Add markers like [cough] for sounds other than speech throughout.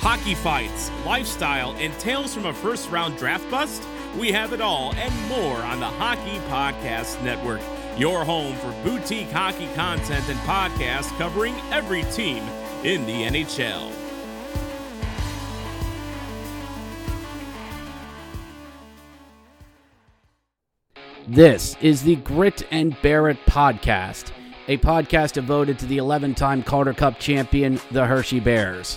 Hockey fights, lifestyle, and tales from a first round draft bust? We have it all and more on the Hockey Podcast Network, your home for boutique hockey content and podcasts covering every team in the NHL. This is the Grit and Barrett podcast, a podcast devoted to the 11 time Calder Cup champion, the Hershey Bears.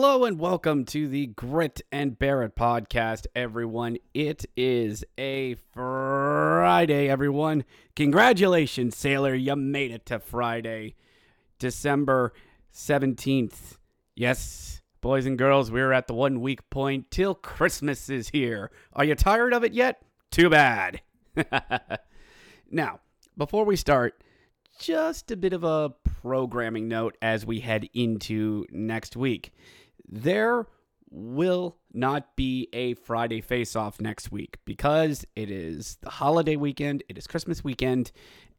Hello and welcome to the Grit and Barrett podcast, everyone. It is a Friday, everyone. Congratulations, Sailor. You made it to Friday, December 17th. Yes, boys and girls, we're at the one week point till Christmas is here. Are you tired of it yet? Too bad. [laughs] now, before we start, just a bit of a programming note as we head into next week. There will not be a Friday face off next week because it is the holiday weekend, it is Christmas weekend,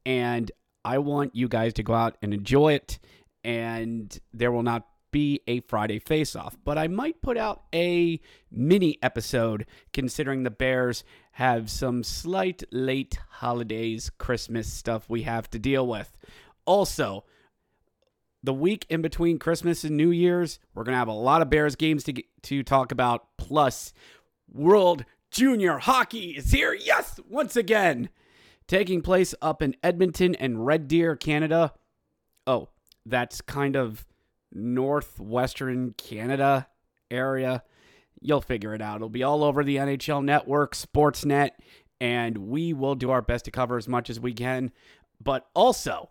and I want you guys to go out and enjoy it. And there will not be a Friday face off, but I might put out a mini episode considering the Bears have some slight late holidays, Christmas stuff we have to deal with. Also, the week in between Christmas and New Year's, we're going to have a lot of Bears games to, to talk about. Plus, World Junior Hockey is here. Yes, once again. Taking place up in Edmonton and Red Deer, Canada. Oh, that's kind of northwestern Canada area. You'll figure it out. It'll be all over the NHL network, Sportsnet, and we will do our best to cover as much as we can. But also,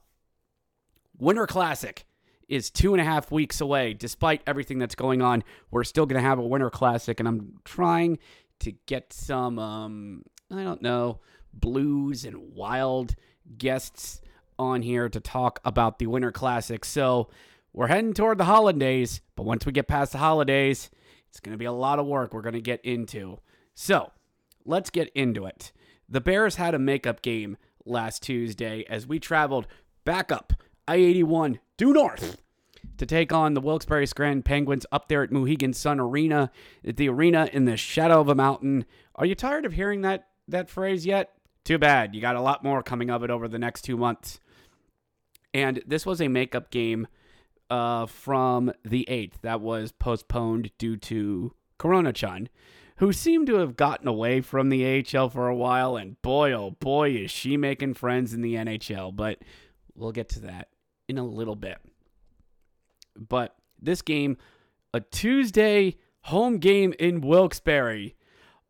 Winter Classic is two and a half weeks away. Despite everything that's going on, we're still going to have a Winter Classic, and I'm trying to get some, um, I don't know, blues and wild guests on here to talk about the Winter Classic. So we're heading toward the holidays, but once we get past the holidays, it's going to be a lot of work we're going to get into. So let's get into it. The Bears had a makeup game last Tuesday as we traveled back up I 81 due north to take on the Wilkes-Barre Scranton Penguins up there at Mohegan Sun Arena, at the arena in the shadow of a mountain. Are you tired of hearing that that phrase yet? Too bad. You got a lot more coming of it over the next two months. And this was a makeup game uh, from the 8th that was postponed due to Corona Chan, who seemed to have gotten away from the AHL for a while. And boy, oh boy, is she making friends in the NHL. But we'll get to that in a little bit. But this game, a Tuesday home game in Wilkes-Barre.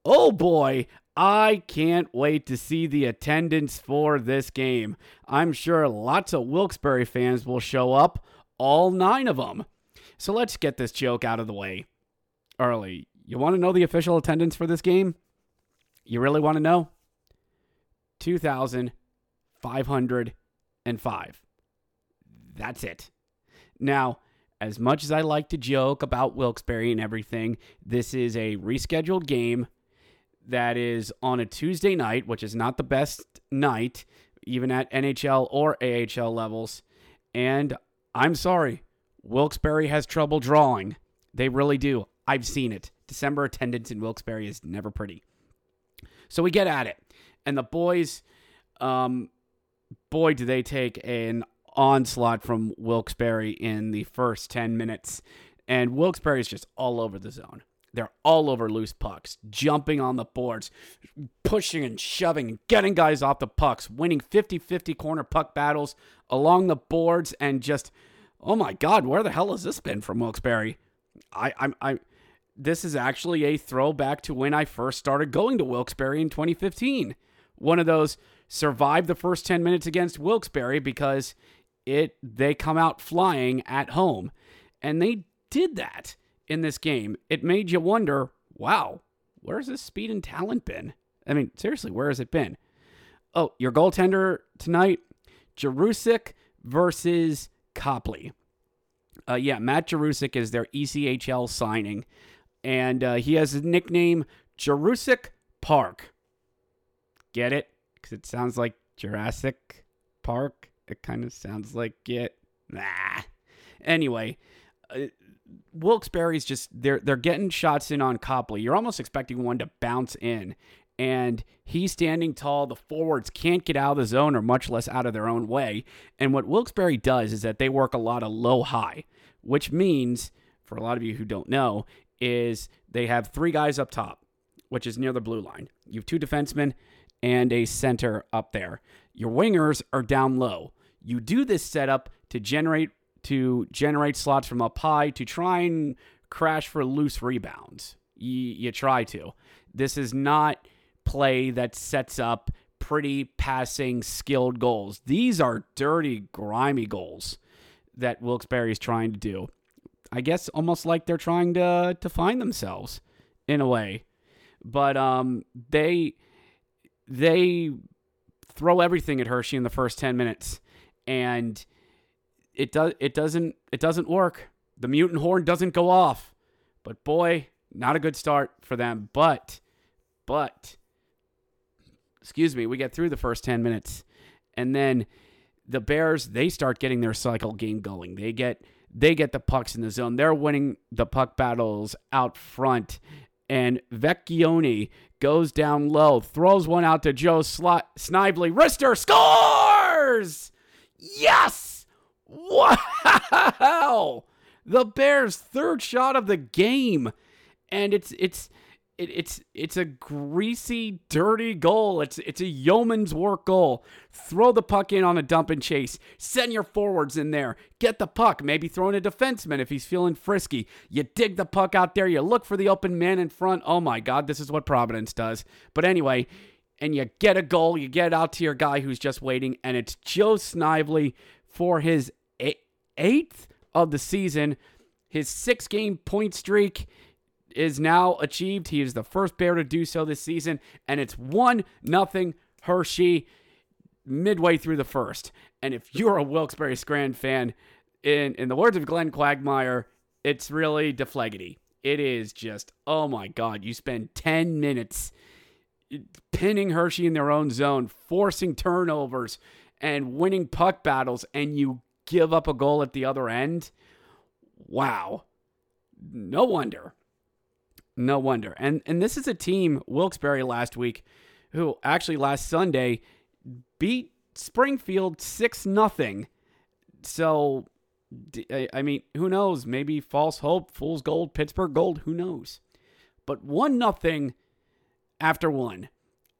Oh boy, I can't wait to see the attendance for this game. I'm sure lots of Wilkes-Barre fans will show up, all nine of them. So let's get this joke out of the way early. You want to know the official attendance for this game? You really want to know? 2,505. That's it. Now, as much as I like to joke about Wilkes-Barre and everything, this is a rescheduled game that is on a Tuesday night, which is not the best night, even at NHL or AHL levels. And I'm sorry, Wilkes-Barre has trouble drawing. They really do. I've seen it. December attendance in Wilkes-Barre is never pretty. So we get at it. And the boys, um, boy, do they take an onslaught from Wilkes-Barre in the first 10 minutes. And Wilkes-Barre is just all over the zone. They're all over loose pucks, jumping on the boards, pushing and shoving, getting guys off the pucks, winning 50 50 corner puck battles along the boards, and just, oh my God, where the hell has this been from Wilkes-Barre? I, I, I, this is actually a throwback to when I first started going to Wilkes-Barre in 2015. One of those survived the first 10 minutes against Wilkes-Barre because it they come out flying at home. And they did that in this game. It made you wonder, wow, where's this speed and talent been? I mean, seriously, where has it been? Oh, your goaltender tonight, Jurusik versus Copley. Uh, yeah, Matt Jurusik is their ECHL signing, and uh, he has a nickname Jurusik Park. Get it? Because it sounds like Jurassic Park. It kind of sounds like it. Nah. Anyway, uh, Wilkes-Barre's just they're they're getting shots in on Copley. You're almost expecting one to bounce in, and he's standing tall. The forwards can't get out of the zone or much less out of their own way. And what Wilkes-Barre does is that they work a lot of low high, which means for a lot of you who don't know is they have three guys up top, which is near the blue line. You have two defensemen and a center up there. Your wingers are down low. You do this setup to generate to generate slots from up high to try and crash for loose rebounds. You, you try to. This is not play that sets up pretty passing skilled goals. These are dirty, grimy goals that Wilkes-Barre is trying to do. I guess almost like they're trying to to find themselves in a way. But um they they throw everything at Hershey in the first 10 minutes and it does it doesn't it doesn't work. The mutant horn doesn't go off. But boy, not a good start for them. But but excuse me, we get through the first 10 minutes and then the Bears they start getting their cycle game going. They get they get the pucks in the zone. They're winning the puck battles out front. And Vecchione goes down low, throws one out to Joe Sli- Snively. Wrister scores! Yes! Wow! The Bears' third shot of the game, and it's it's it, it's it's a greasy, dirty goal. It's it's a yeoman's work goal. Throw the puck in on a dump and chase. Send your forwards in there. Get the puck. Maybe throw in a defenseman if he's feeling frisky. You dig the puck out there. You look for the open man in front. Oh my God, this is what Providence does. But anyway, and you get a goal. You get out to your guy who's just waiting, and it's Joe Snively for his eighth of the season. His six game point streak is now achieved. He is the first Bear to do so this season, and it's 1 nothing Hershey midway through the first. And if you're a Wilkes-Barre Scranton fan, in, in the words of Glenn Quagmire, it's really deflaggity. It is just, oh my God, you spend 10 minutes pinning Hershey in their own zone, forcing turnovers, and winning puck battles, and you give up a goal at the other end. Wow. No wonder. No wonder. And and this is a team, Wilkes-Barre last week, who actually last Sunday beat Springfield 6 nothing. So I mean, who knows? Maybe false hope, fool's gold, Pittsburgh gold, who knows? But 1 nothing after one.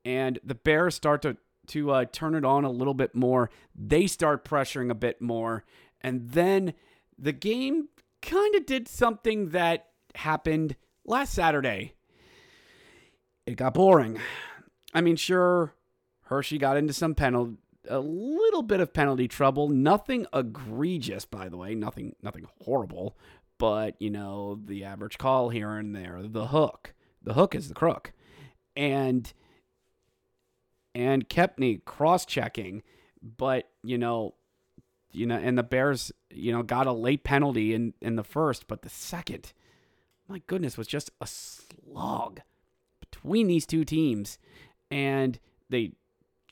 And the Bears start to to uh, turn it on a little bit more. They start pressuring a bit more. And then the game kind of did something that happened last Saturday. It got boring. I mean, sure, Hershey got into some penalty, a little bit of penalty trouble. Nothing egregious, by the way. Nothing, nothing horrible. But you know, the average call here and there. The hook. The hook is the crook. And and Kepney cross checking, but you know, you know, and the Bears, you know, got a late penalty in in the first, but the second, my goodness, was just a slog between these two teams, and they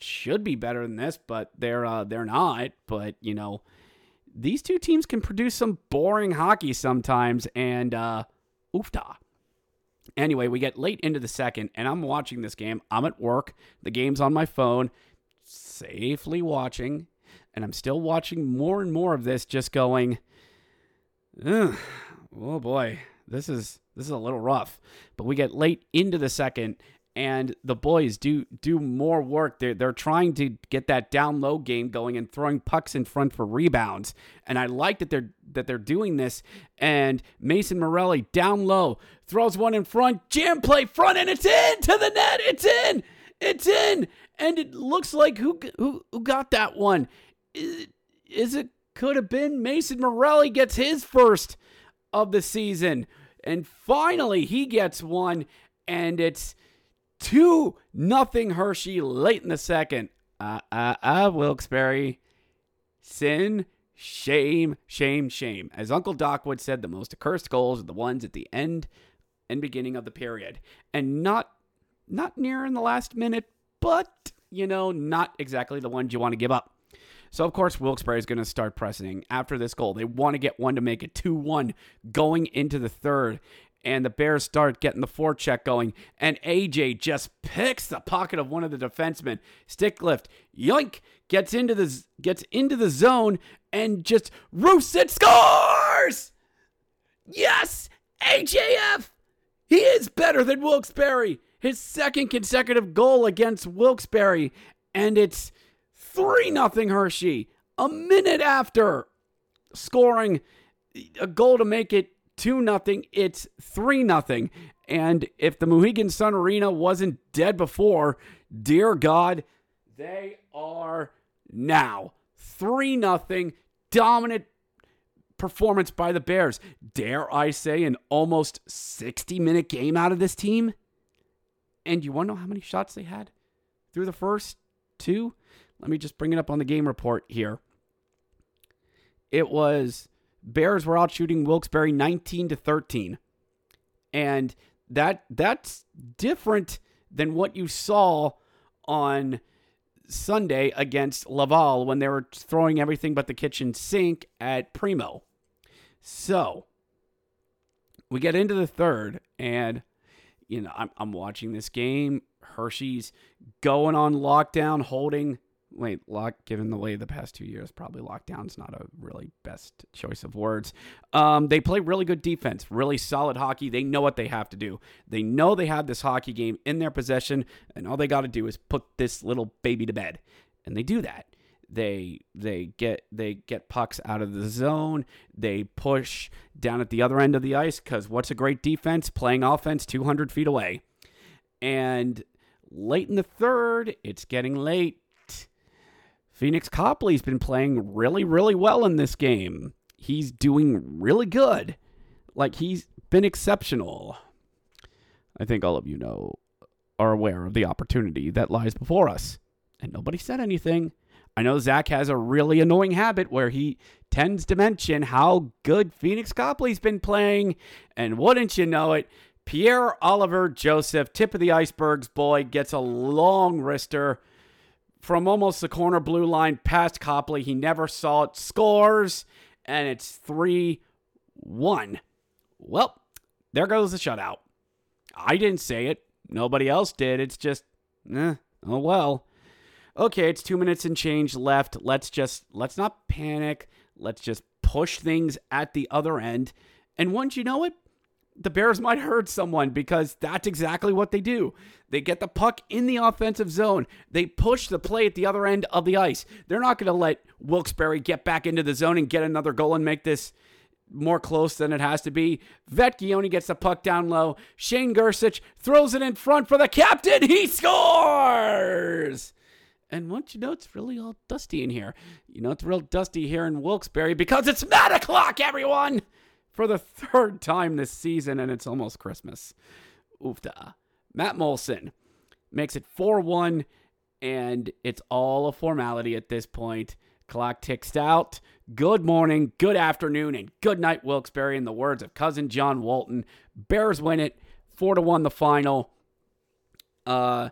should be better than this, but they're uh, they're not. But you know, these two teams can produce some boring hockey sometimes, and uh, oofta. Anyway, we get late into the second, and I'm watching this game. I'm at work. The game's on my phone, safely watching, and I'm still watching more and more of this, just going, oh boy, this is this is a little rough. But we get late into the second, and the boys do do more work. They're they're trying to get that down low game going and throwing pucks in front for rebounds. And I like that they're that they're doing this. And Mason Morelli down low throws one in front, jam play front, and it's in to the net. It's in, it's in, and it looks like who who who got that one? Is, is it could have been Mason Morelli gets his first of the season. And finally, he gets one, and it's 2 nothing Hershey late in the second. Uh, uh, uh, Wilkes-Barre. Sin, shame, shame, shame. As Uncle Doc would said, the most accursed goals are the ones at the end and beginning of the period. And not not near in the last minute, but you know, not exactly the ones you want to give up. So, of course, Wilkes-Barre is going to start pressing after this goal. They want to get one to make it 2 1 going into the third. And the Bears start getting the forecheck going. And AJ just picks the pocket of one of the defensemen. Stick lift. Yoink! Gets into the gets into the zone and just roofs it scores! Yes! AJF! He is better than Wilkes-Barre. His second consecutive goal against Wilkes-Barre. And it's 3 0 Hershey a minute after scoring a goal to make it 2 nothing. It's 3 nothing. And if the Mohegan Sun Arena wasn't dead before, dear God, they are now. 3 nothing. Dominant performance by the Bears. Dare I say, an almost 60 minute game out of this team? And you want to know how many shots they had through the first two? Let me just bring it up on the game report here. It was Bears were out shooting Wilkes-Barre 19 to 13. And that that's different than what you saw on Sunday against Laval when they were throwing everything but the kitchen sink at Primeau. So we get into the third, and you know I'm, I'm watching this game. Hershey's going on lockdown, holding wait, lock, given the way the past two years, probably lockdown's not a really best choice of words. Um, they play really good defense, really solid hockey. They know what they have to do. They know they have this hockey game in their possession, and all they got to do is put this little baby to bed, and they do that. They they get they get pucks out of the zone. They push down at the other end of the ice because what's a great defense? Playing offense 200 feet away, and late in the third, it's getting late Phoenix Copley's been playing really, really well in this game. He's doing really good. Like, he's been exceptional. I think all of you know, are aware of the opportunity that lies before us. And nobody said anything. I know Zach has a really annoying habit where he tends to mention how good Phoenix Copley's been playing. And wouldn't you know it, Pierre-Olivier Joseph, tip of the icebergs boy, gets a long wrister from almost the corner blue line past Copley. He never saw it. Scores, and it's 3 1. Well, there goes the shutout. I didn't say it. Nobody else did. It's just, eh, oh well. Okay, it's two minutes and change left. Let's just, let's not panic. Let's just push things at the other end. And once you know it, the Bears might hurt someone because that's exactly what they do. They get the puck in the offensive zone. They push the play at the other end of the ice. They're not going to let Wilkes-Barre get back into the zone and get another goal and make this more close than it has to be. Vecchione gets the puck down low. Shane Gersich throws it in front for the captain. He scores! And once you know it's really all dusty in here, you know it's real dusty here in Wilkes-Barre because it's Matt o'clock, everyone! For the [laughs] third time this season, and it's almost Christmas. Oofda. Matt Moulson makes it 4 1, and it's all a formality at this point. Clock ticks out. Good morning, good afternoon, and good night, Wilkes-Barre, in the words of cousin John Walton. Bears win it 4 to 1 the final. Uh,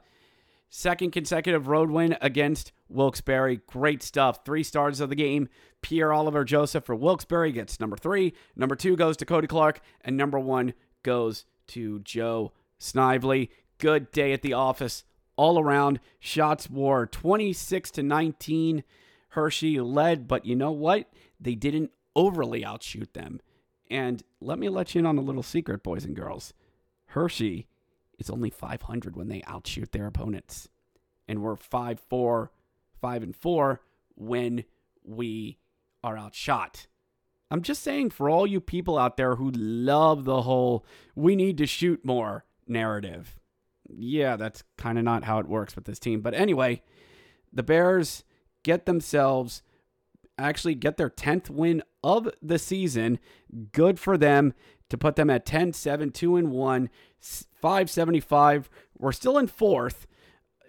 second consecutive road win against Wilkes-Barre. Great stuff. Three stars of the game. Pierre-Olivier Joseph for Wilkes-Barre gets number three. Number two goes to Cody Clark. And number one goes to Joe Snively. Good day at the office all around. Shots were 26 to 19. Hershey led, but you know what? They didn't overly outshoot them. And let me let you in on a little secret, boys and girls. Hershey is only 500 when they outshoot their opponents. And we're 5 4, 5 and 4 when we are outshot. I'm just saying for all you people out there who love the whole we need to shoot more narrative. Yeah, that's kind of not how it works with this team. But anyway, the Bears get themselves actually get their 10th win of the season. Good for them to put them at 10 7 2 and 1 575 we're still in fourth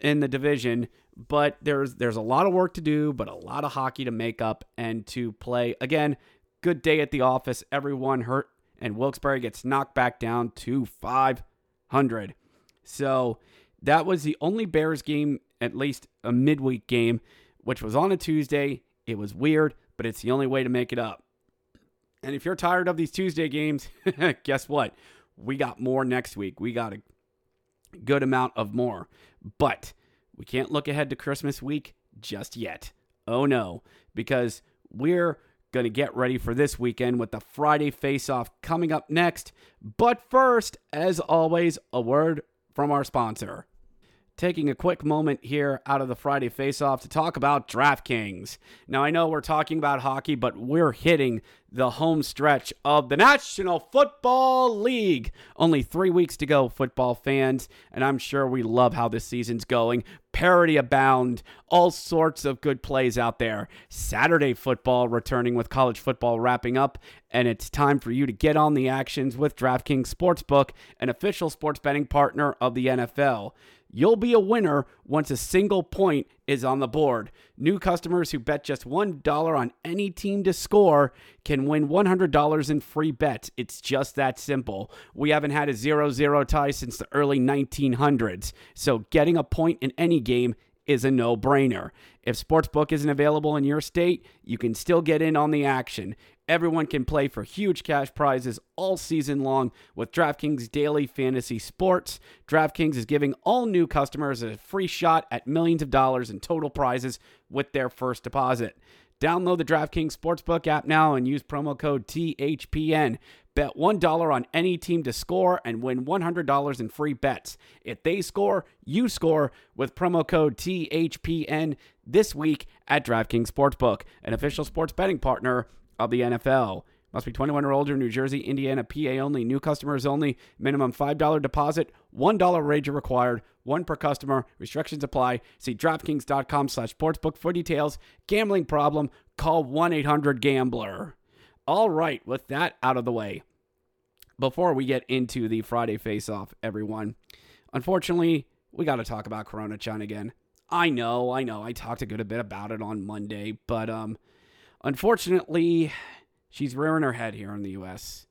in the division but there's there's a lot of work to do but a lot of hockey to make up and to play. Again good day at the office. Everyone hurt and wilkes-barre gets knocked back down to 500 so that was the only bears game at least a midweek game which was on a tuesday. It was weird but it's the only way to make it up and if you're tired of these Tuesday games, [laughs] guess what? We got more next week. We got a good amount of more. But we can't look ahead to Christmas week just yet. Oh no, because we're going to get ready for this weekend with the Friday face off coming up next. But first, as always, a word from our sponsor taking a quick moment here out of the Friday face-off to talk about DraftKings. Now I know we're talking about hockey, but we're hitting the home stretch of the National Football League. Only 3 weeks to go, football fans, and I'm sure we love how this season's going. Parity abound, all sorts of good plays out there. Saturday football returning with college football wrapping up, and it's time for you to get on the actions with DraftKings Sportsbook, an official sports betting partner of the NFL. You'll be a winner once a single point is on the board. New customers who bet just $1 on any team to score can win $100 in free bets. It's just that simple. We haven't had a 0 0 tie since the early 1900s, so getting a point in any game is a no brainer. If Sportsbook isn't available in your state, you can still get in on the action. Everyone can play for huge cash prizes all season long with DraftKings Daily Fantasy Sports. DraftKings is giving all new customers a free shot at millions of dollars in total prizes with their first deposit. Download the DraftKings Sportsbook app now and use promo code THPN. Bet $1 on any team to score and win $100 in free bets. If they score, you score with promo code THPN this week at DraftKings Sportsbook, an official sports betting partner of the NFL. Must be 21 or older, New Jersey, Indiana, PA only, new customers only, minimum $5 deposit, $1 wager required, one per customer, restrictions apply. See DraftKings.com slash sportsbook for details. Gambling problem, call 1-800-GAMBLER. All right, with that out of the way, before we get into the Friday face-off, everyone, unfortunately, we got to talk about Corona Chan again. I know, I know, I talked a good bit about it on Monday, but um, unfortunately, she's rearing her head here in the U.S.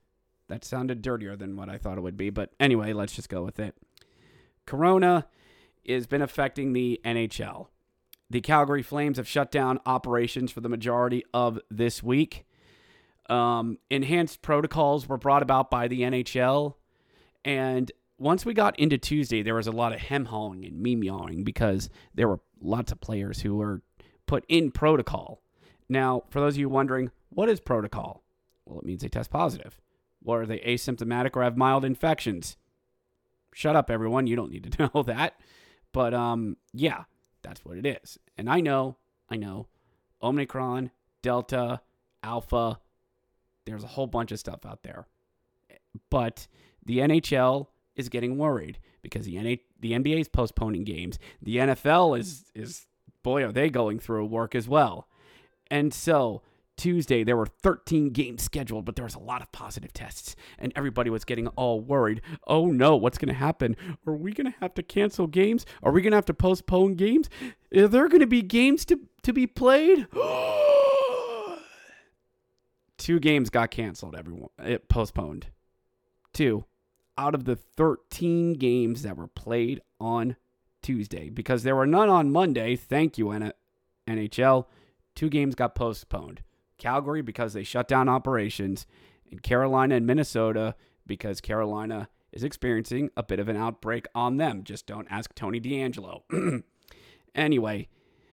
That sounded dirtier than what I thought it would be, but anyway, let's just go with it. Corona has been affecting the NHL. The Calgary Flames have shut down operations for the majority of this week. Um, enhanced protocols were brought about by the NHL. And once we got into Tuesday, there was a lot of hem hawing and meme yawing because there were lots of players who were put in protocol. Now, for those of you wondering, what is protocol? Well, it means they test positive. Or are they asymptomatic or have mild infections? Shut up, everyone. You don't need to [laughs] know that. But um, yeah, that's what it is. And I know, I know, Omicron, Delta, Alpha, there's a whole bunch of stuff out there. But the NHL is getting worried because the NA, the NBA is postponing games. The NFL is is boy are they going through work as well. And so Tuesday, there were 13 games scheduled, but there was a lot of positive tests, and everybody was getting all worried. Oh no, what's going to happen? Are we going to have to cancel games? Are we going to have to postpone games? Are there going to be games to, to be played? [gasps] Two games got canceled, everyone. It postponed. Two out of the 13 games that were played on Tuesday, because there were none on Monday. Thank you, NHL. Two games got postponed. Calgary because they shut down operations, and Carolina and Minnesota because Carolina is experiencing a bit of an outbreak on them. Just don't ask Tony DeAngelo. [clears throat] anyway,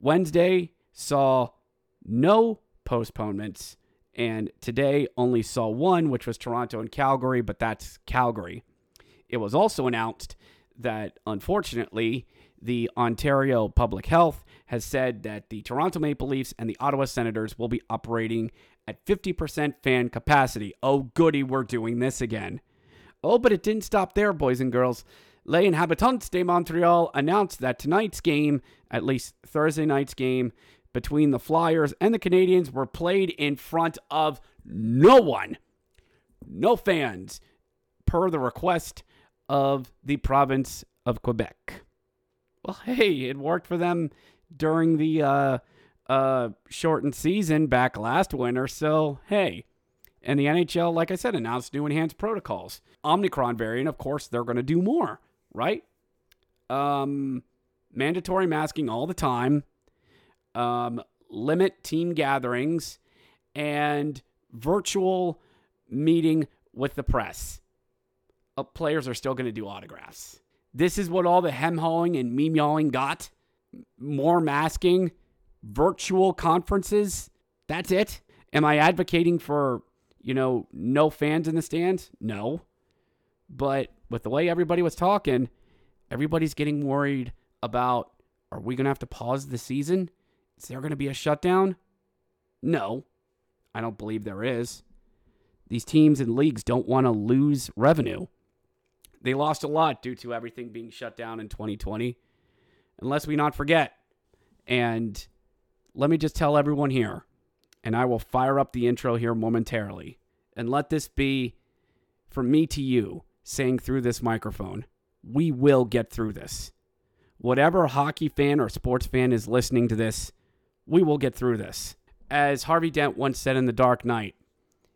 Wednesday saw no postponements, and today only saw one, which was Toronto and Calgary, but that's Calgary. It was also announced that, unfortunately, the Ontario Public Health has said that the Toronto Maple Leafs and the Ottawa Senators will be operating at 50% fan capacity. Oh, goody, we're doing this again. Oh, but it didn't stop there, boys and girls. Les Inhabitants de Montreal announced that tonight's game, at least Thursday night's game, between the Flyers and the Canadiens were played in front of no one, no fans, per the request of the province of Quebec. Well, hey, it worked for them during the uh, uh, shortened season back last winter, so hey. And the NHL, like I said, announced new enhanced protocols. Omicron variant, of course, they're going to do more right? Um, mandatory masking all the time, um, limit team gatherings, and virtual meeting with the press. Uh, players are still going to do autographs. This is what all the hem hauling and meme yawing got. More masking, virtual conferences. That's it. Am I advocating for, you know, no fans in the stands? No. But with the way everybody was talking, everybody's getting worried about are we going to have to pause the season? Is there going to be a shutdown? No, I don't believe there is. These teams and leagues don't want to lose revenue. They lost a lot due to everything being shut down in 2020. Unless we not forget. And let me just tell everyone here, and I will fire up the intro here momentarily. And let this be from me to you saying through this microphone, we will get through this. Whatever hockey fan or sports fan is listening to this, we will get through this. As Harvey Dent once said in The Dark Knight,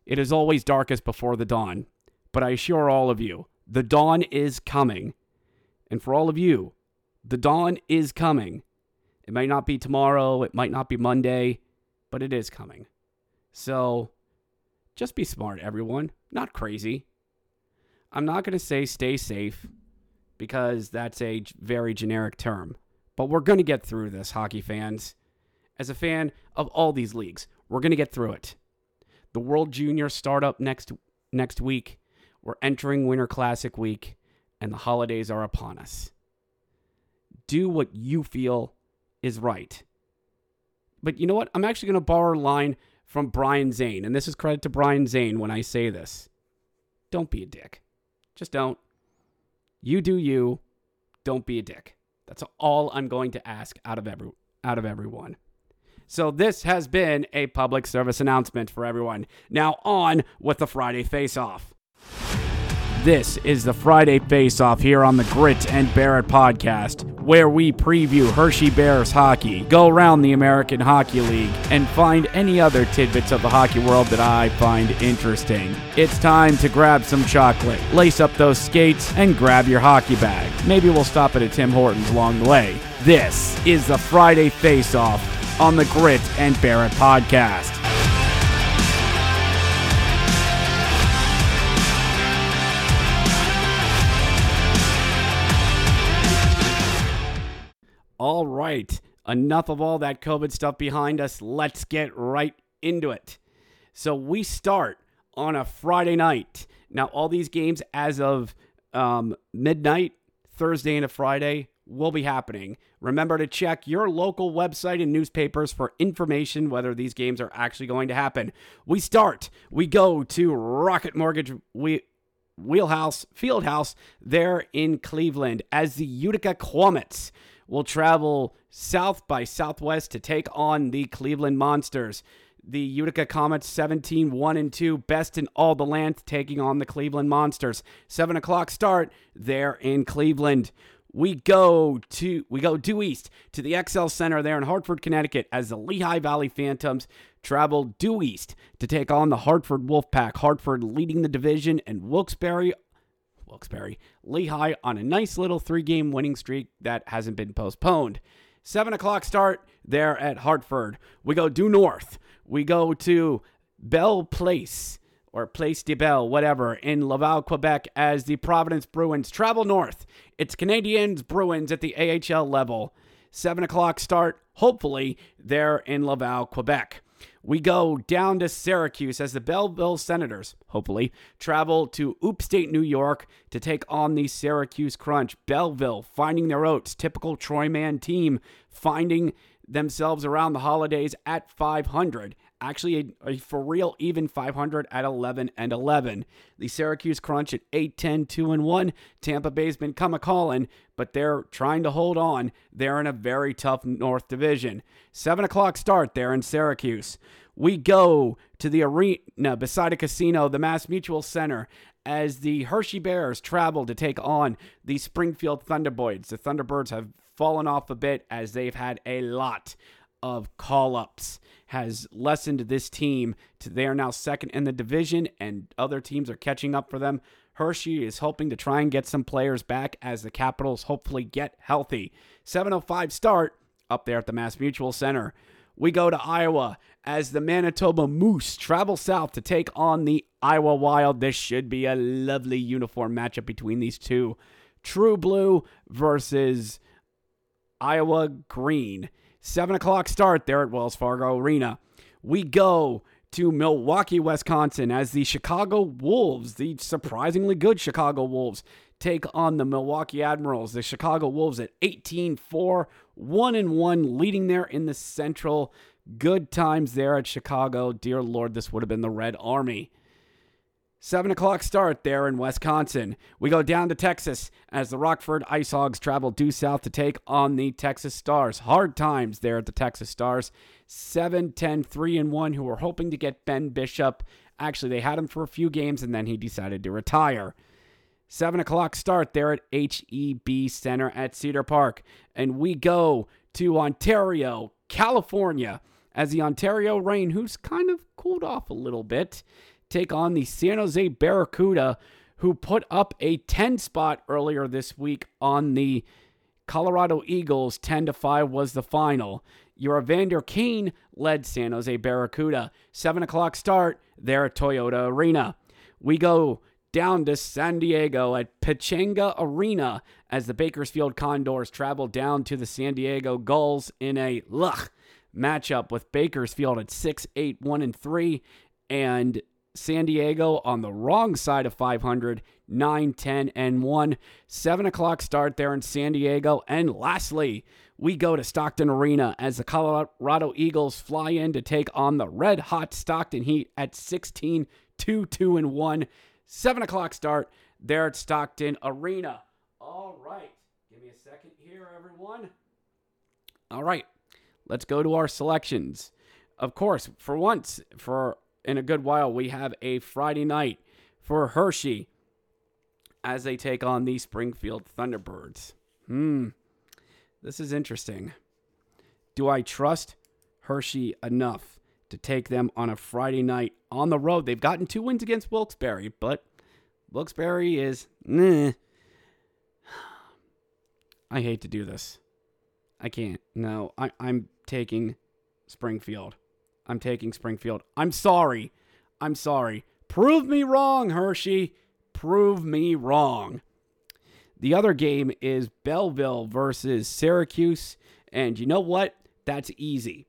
it is always darkest before the dawn. But I assure all of you, the dawn is coming. And for all of you, the dawn is coming. It might not be tomorrow, it might not be Monday, but it is coming. So just be smart, everyone. Not crazy. I'm not going to say stay safe because that's a very generic term, but we're going to get through this, hockey fans. As a fan of all these leagues, we're going to get through it. The World Junior startup next next week. We're entering Winter Classic week, and the holidays are upon us. Do what you feel is right. But you know what? I'm actually going to borrow a line from Brian Zane, and this is credit to Brian Zane when I say this. Don't be a dick. Just don't. You do you. Don't be a dick. That's all I'm going to ask out of every out of everyone. So this has been a public service announcement for everyone. Now on with the Friday face off. This is the Friday Face Off here on the Grit and Barrett podcast, where we preview Hershey Bears hockey, go around the American Hockey League, and find any other tidbits of the hockey world that I find interesting. It's time to grab some chocolate, lace up those skates, and grab your hockey bag. Maybe we'll stop at a Tim Hortons along the way. This is the Friday Face Off on the Grit and Barrett podcast. All right, enough of all that COVID stuff behind us. Let's get right into it. So we start on a Friday night. Now, all these games as of um, midnight, Thursday into Friday, will be happening. Remember to check your local website and newspapers for information whether these games are actually going to happen. We start, we go to Rocket Mortgage we, Wheelhouse Fieldhouse there in Cleveland as the Utica Comets will travel south by southwest to take on the Cleveland Monsters. The Utica Comets 17 1 and 2, best in all the land, taking on the Cleveland Monsters. 7 o'clock start there in Cleveland. we go to we go due east to the XL Center there in Hartford, Connecticut, as the Lehigh Valley Phantoms travel due east to take on the Hartford Wolfpack. Hartford leading the division, and Wilkes-Barre, Wilkes-Barre, Lehigh on a nice little three-game winning streak that hasn't been postponed. Seven o'clock start there at Hartford. We go due north. We go to Belle Place or Place de Belle, whatever, in Laval, Quebec, as the Providence Bruins travel north. It's Canadians Bruins at the AHL level. 7 o'clock start, hopefully, there in Laval, Quebec. We go down to Syracuse as the Belleville Senators, hopefully, travel to upstate New York to take on the Syracuse Crunch. Belleville finding their oats, typical Troy Mann team, finding themselves around the holidays at 500 actually a, a, for real even 500 at 11 and 11. The Syracuse Crunch at 8 10 2 and 1. Tampa Bay's been come a calling, but they're trying to hold on. They're in a very tough North Division. 7 o'clock start there in Syracuse. We go to the arena beside a casino, the Mass Mutual Center, as the Hershey Bears travel to take on the Springfield Thunderbirds. The Thunderbirds have fallen off a bit as they've had a lot of call ups has lessened this team to they are now second in the division and other teams are catching up for them. Hershey is hoping to try and get some players back as the Capitals hopefully get healthy. 705 start up there at the Mass Mutual Center. We go to Iowa as the Manitoba Moose travel south to take on the Iowa Wild. This should be a lovely uniform matchup between these two. True Blue versus Iowa Green. 7 o'clock start there at Wells Fargo Arena. We go to Milwaukee, Wisconsin, as the Chicago Wolves, the surprisingly good Chicago Wolves, take on the Milwaukee Admirals. The Chicago Wolves at 18 4, 1 and 1, leading there in the Central. Good times there at Chicago. Dear Lord, this would have been the Red Army. 7 o'clock start there in Wisconsin. We go down to Texas as the Rockford Ice Hogs travel due south to take on the Texas Stars. Hard times there at the Texas Stars. 7 10 3 and 1, who were hoping to get Ben Bishop. Actually, they had him for a few games and then he decided to retire. 7 o'clock start there at HEB Center at Cedar Park. And we go to Ontario, California, as the Ontario Reign, who's kind of cooled off a little bit, take on the San Jose Barracuda, who put up a 10 spot earlier this week on the Colorado Eagles. 10 to 5 was the final. Your Evander Kane led San Jose Barracuda. 7 o'clock start there at Toyota Arena. We go down to San Diego at Pechanga Arena as the Bakersfield Condors travel down to the San Diego Gulls in a luck matchup with Bakersfield at 6 8 1 and 3 and San Diego on the wrong side of 500, 9, 10, and 1. 7 o'clock start there in San Diego. And lastly, we go to Stockton Arena as the Colorado Eagles fly in to take on the red hot Stockton Heat at 16, 2, 2, and 1. 7 o'clock start there at Stockton Arena. All right. Give me a second here, everyone. All right. Let's go to our selections. Of course, for once, for in a good while, we have a Friday night for Hershey as they take on the Springfield Thunderbirds. Hmm. This is interesting. Do I trust Hershey enough to take them on a Friday night on the road? They've gotten two wins against Wilkes-Barre, but Wilkes-Barre is. Meh. I hate to do this. I can't. No, I, I'm taking Springfield. I'm taking Springfield. I'm sorry. I'm sorry. Prove me wrong, Hershey. Prove me wrong. The other game is Belleville versus Syracuse. And you know what? That's easy.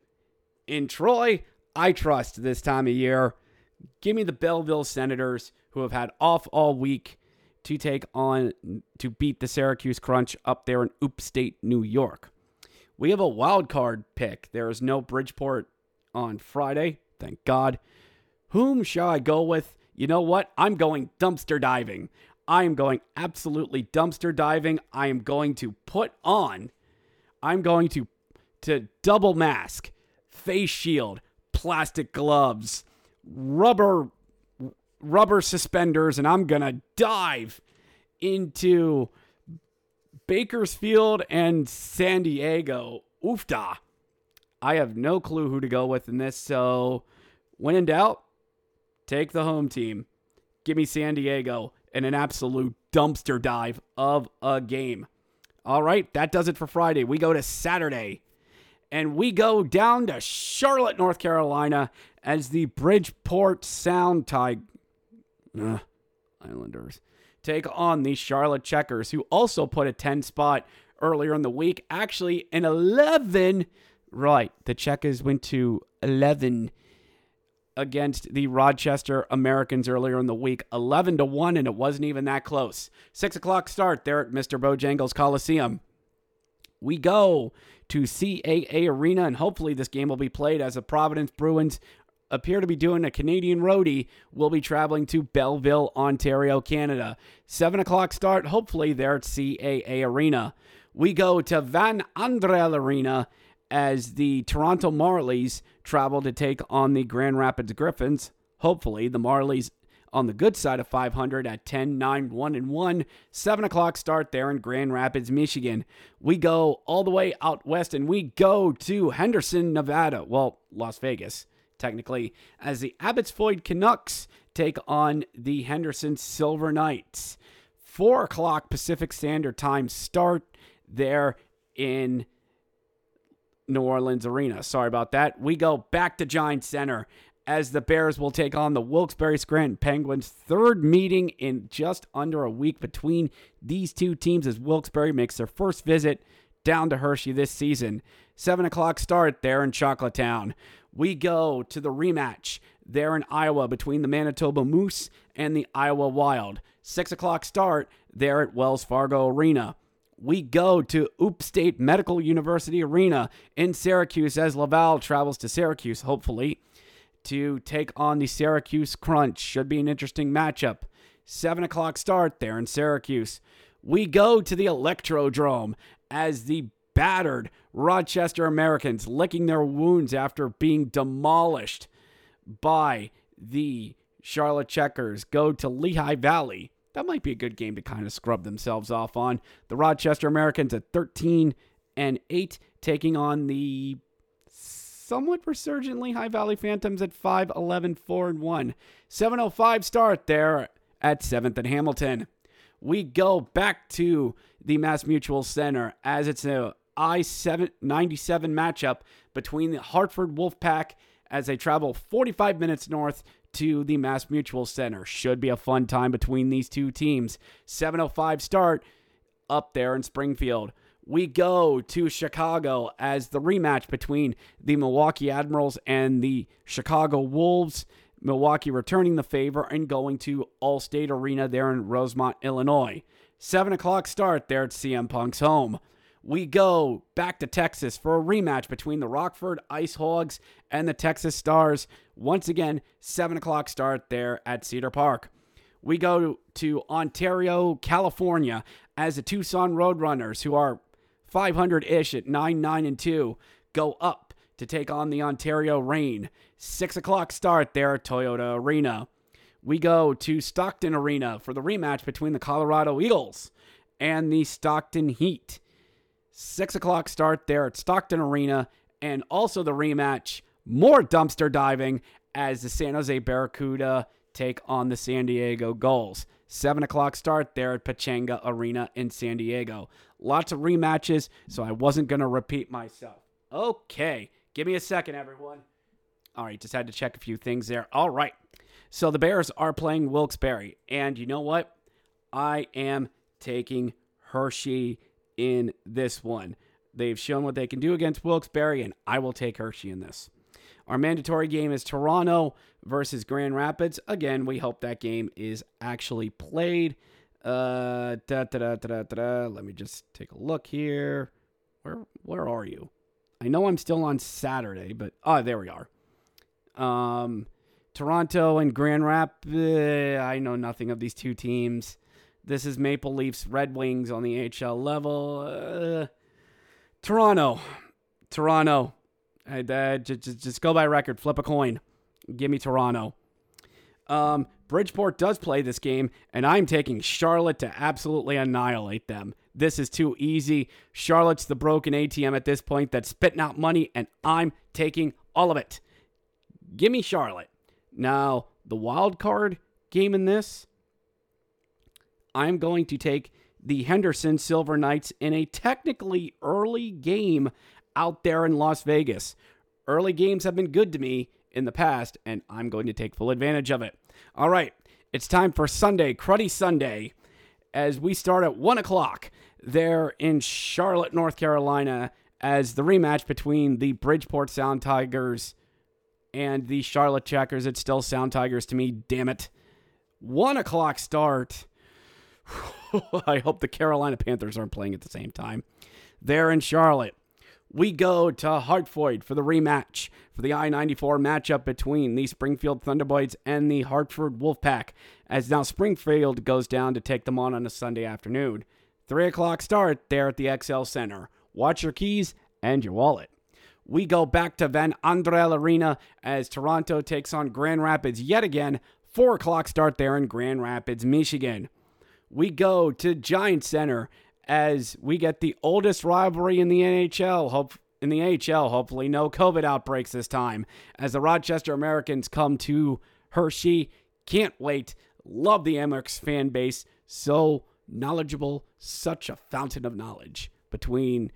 In Troy, I trust this time of year. Give me the Belleville Senators, who have had off all week to take on to beat the Syracuse Crunch up there in upstate New York. We have a wild card pick. There is no Bridgeport on Friday. Thank God. Whom shall I go with? You know what? I'm going dumpster diving. I am going absolutely dumpster diving. I am going to put on, I'm going to to double mask, face shield, plastic gloves, rubber rubber suspenders, and I'm gonna dive into Bakersfield and San Diego. Oofda. I have no clue who to go with in this. So, when in doubt, take the home team. Give me San Diego in an absolute dumpster dive of a game. All right, that does it for Friday. We go to Saturday. And we go down to Charlotte, North Carolina, as the Bridgeport Sound Tig- uh, Islanders take on the Charlotte Checkers, who also put a 10 spot earlier in the week. Actually, an 11. Right, the Checkers went to 11 against the Rochester Americans earlier in the week, 11 to 1, and it wasn't even that close. Six o'clock start there at Mr. Bojangles Coliseum. We go to CAA Arena, and hopefully this game will be played as the Providence Bruins appear to be doing a Canadian roadie. We'll be traveling to Belleville, Ontario, Canada. 7 o'clock start, hopefully there at CAA Arena. We go to Van Andel Arena as the Toronto Marlies travel to take on the Grand Rapids Griffins. Hopefully, the Marlies on the good side of 500 at 10, 9, 1, and 1. 7 o'clock start there in Grand Rapids, Michigan. We go all the way out west and we go to Henderson, Nevada. Well, Las Vegas, technically, as the Abbotsford Canucks take on the Henderson Silver Knights. 4 o'clock Pacific Standard Time start there in New Orleans Arena. Sorry about that. We go back to Giant Center as the Bears will take on the Wilkes-Barre Scranton Penguins. Third meeting in just under a week between these two teams as Wilkes-Barre makes their first visit down to Hershey this season. 7 o'clock start there in Chocolate Town. We go to the rematch there in Iowa between the Manitoba Moose and the Iowa Wild. 6 o'clock start there at Wells Fargo Arena we go to Upstate Medical University Arena in Syracuse as Laval travels to Syracuse, hopefully, to take on the Syracuse Crunch. Should be an interesting matchup. 7 o'clock start there in Syracuse. We go to the Electrodrome as the battered Rochester Americans licking their wounds after being demolished by the Charlotte Checkers go to Lehigh Valley that might be a good game to kind of scrub themselves off on. The Rochester Americans at 13 and 8, taking on the somewhat resurgent Lehigh Valley Phantoms at 5, 11, 4, and 1. 705 start there at 7th and Hamilton. We go back to the MassMutual Center as it's a I-97 matchup between the Hartford Wolfpack as they travel 45 minutes north to the MassMutual Center. Should be a fun time between these two teams. 7:05 start up there in Springfield. We go to Chicago as the rematch between the Milwaukee Admirals and the Chicago Wolves. Milwaukee returning the favor and going to Allstate Arena there in Rosemont, Illinois. 7 o'clock start there at CM Punk's home we go back to Texas for a rematch between the Rockford IceHogs and the Texas Stars. Once again, 7 o'clock start there at Cedar Park. We go to Ontario, California, as the Tucson Roadrunners, who are 500 ish at 9 9 and 2, go up to take on the Ontario Reign. 6 o'clock start there at Toyota Arena. We go to Stockton Arena for the rematch between the Colorado Eagles and the Stockton Heat. Six o'clock start there at Stockton Arena, and also the rematch. More dumpster diving as the San Jose Barracuda take on the San Diego Gulls. Seven o'clock start there at Pechanga Arena in San Diego. Lots of rematches, so I wasn't going to repeat myself. Okay, give me a second, everyone. All right, just had to check a few things there. All right, so the Bears are playing Wilkes-Barre, and you know what? I am taking Hershey in this one. They've shown what they can do against Wilkes-Barre, and I will take Hershey in this. Our mandatory game is Toronto versus Grand Rapids. Again, we hope that game is actually played. Uh, da, da, da, Let me just take a look here. Where where are you? I know I'm still on Saturday, but oh, there we are. Um, Toronto and Grand Rapids. I know nothing of these two teams. This is Maple Leafs, Red Wings on the HL level. Uh, Toronto, Toronto. Uh, just, just go by record. Flip a coin. Give me Toronto. Um, Bridgeport does play this game, and I'm taking Charlotte to absolutely annihilate them. This is too easy. Charlotte's the broken ATM at this point that's spitting out money, and I'm taking all of it. Give me Charlotte. Now, the wild card game in this, I'm going to take the Henderson Silver Knights in a technically early game out there in Las Vegas. Early games have been good to me in the past, and I'm going to take full advantage of it. All right, it's time for Sunday, Cruddy Sunday, as we start at 1 o'clock there in Charlotte, North Carolina, as the rematch between the Bridgeport Sound Tigers and the Charlotte Checkers. It's still Sound Tigers to me, damn it. 1 o'clock start. [laughs] I hope the Carolina Panthers aren't playing at the same time. There in Charlotte we go to Hartford for the rematch for the I 94 matchup between the Springfield Thunderbirds and the Hartford Wolfpack, as now Springfield goes down to take them on on a Sunday afternoon. 3 o'clock start there at the XL Center. Watch your keys and your wallet. We go back to Van Andel Arena as Toronto takes on Grand Rapids yet again. 4 o'clock start there in Grand Rapids, Michigan. We go to Giant Center as we get the oldest rivalry in the NHL. Hope in the AHL, hopefully no COVID outbreaks this time. As the Rochester Americans come to Hershey, can't wait. Love the Amerks fan base. So knowledgeable, such a fountain of knowledge between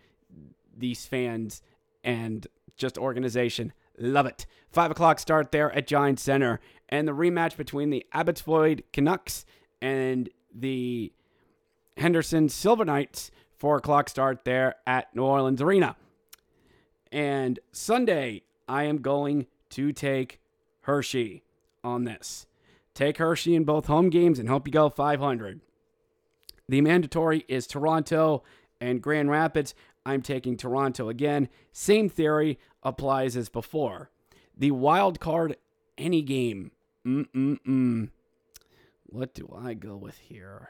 these fans and just organization. Love it. Five o'clock start there at Giant Center, and the rematch between the Abbotsford Canucks and the Henderson Silver Knights, 4 o'clock start there at New Orleans Arena. And Sunday, I am going to take Hershey on this. Take Hershey in both home games and hope you go 500. The mandatory is Toronto and Grand Rapids. I'm taking Toronto again. Same theory applies as before. The wild card, any game. Mm-mm-mm. What do I go with here?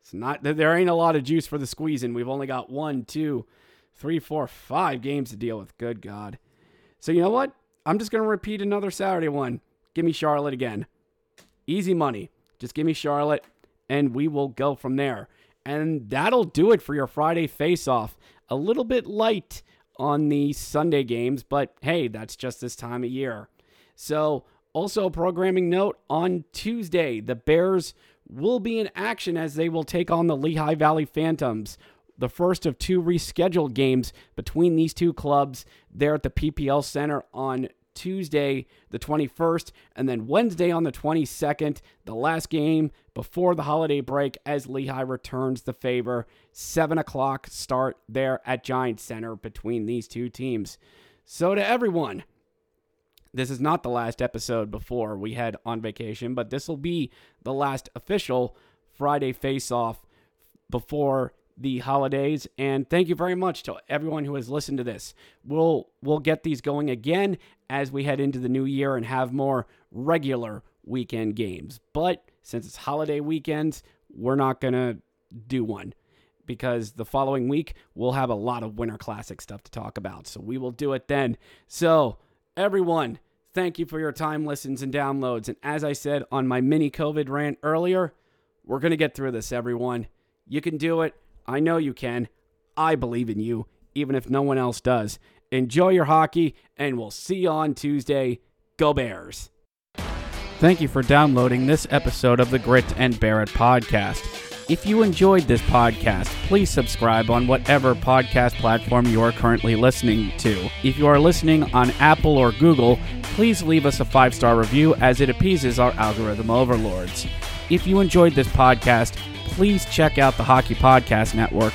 It's not that there ain't a lot of juice for the squeezing. We've only got one, two, three, four, five games to deal with. Good God. So you know what? I'm just gonna repeat another Saturday one. Give me Charlotte again. Easy money. Just give me Charlotte, and we will go from there. And that'll do it for your Friday face-off. A little bit light on the Sunday games, but hey, that's just this time of year. So, also programming note on Tuesday, the Bears will be in action as they will take on the Lehigh Valley Phantoms. The first of two rescheduled games between these two clubs there at the PPL Center on Tuesday, the 21st, and then Wednesday on the 22nd, the last game before the holiday break as Lehigh returns the favor. 7 o'clock start there at Giant Center between these two teams. So, to everyone, this is not the last episode before we head on vacation, but this will be the last official Friday face off before the holidays and thank you very much to everyone who has listened to this. We'll we'll get these going again as we head into the new year and have more regular weekend games. But since it's holiday weekends, we're not going to do one because the following week we'll have a lot of winter classic stuff to talk about. So we will do it then. So Everyone, thank you for your time, listens, and downloads. And as I said on my mini COVID rant earlier, we're going to get through this, everyone. You can do it. I know you can. I believe in you, even if no one else does. Enjoy your hockey, and we'll see you on Tuesday. Go Bears. Thank you for downloading this episode of the Grit and Barrett podcast. If you enjoyed this podcast, please subscribe on whatever podcast platform you are currently listening to. If you are listening on Apple or Google, please leave us a five star review as it appeases our algorithm overlords. If you enjoyed this podcast, please check out the Hockey Podcast Network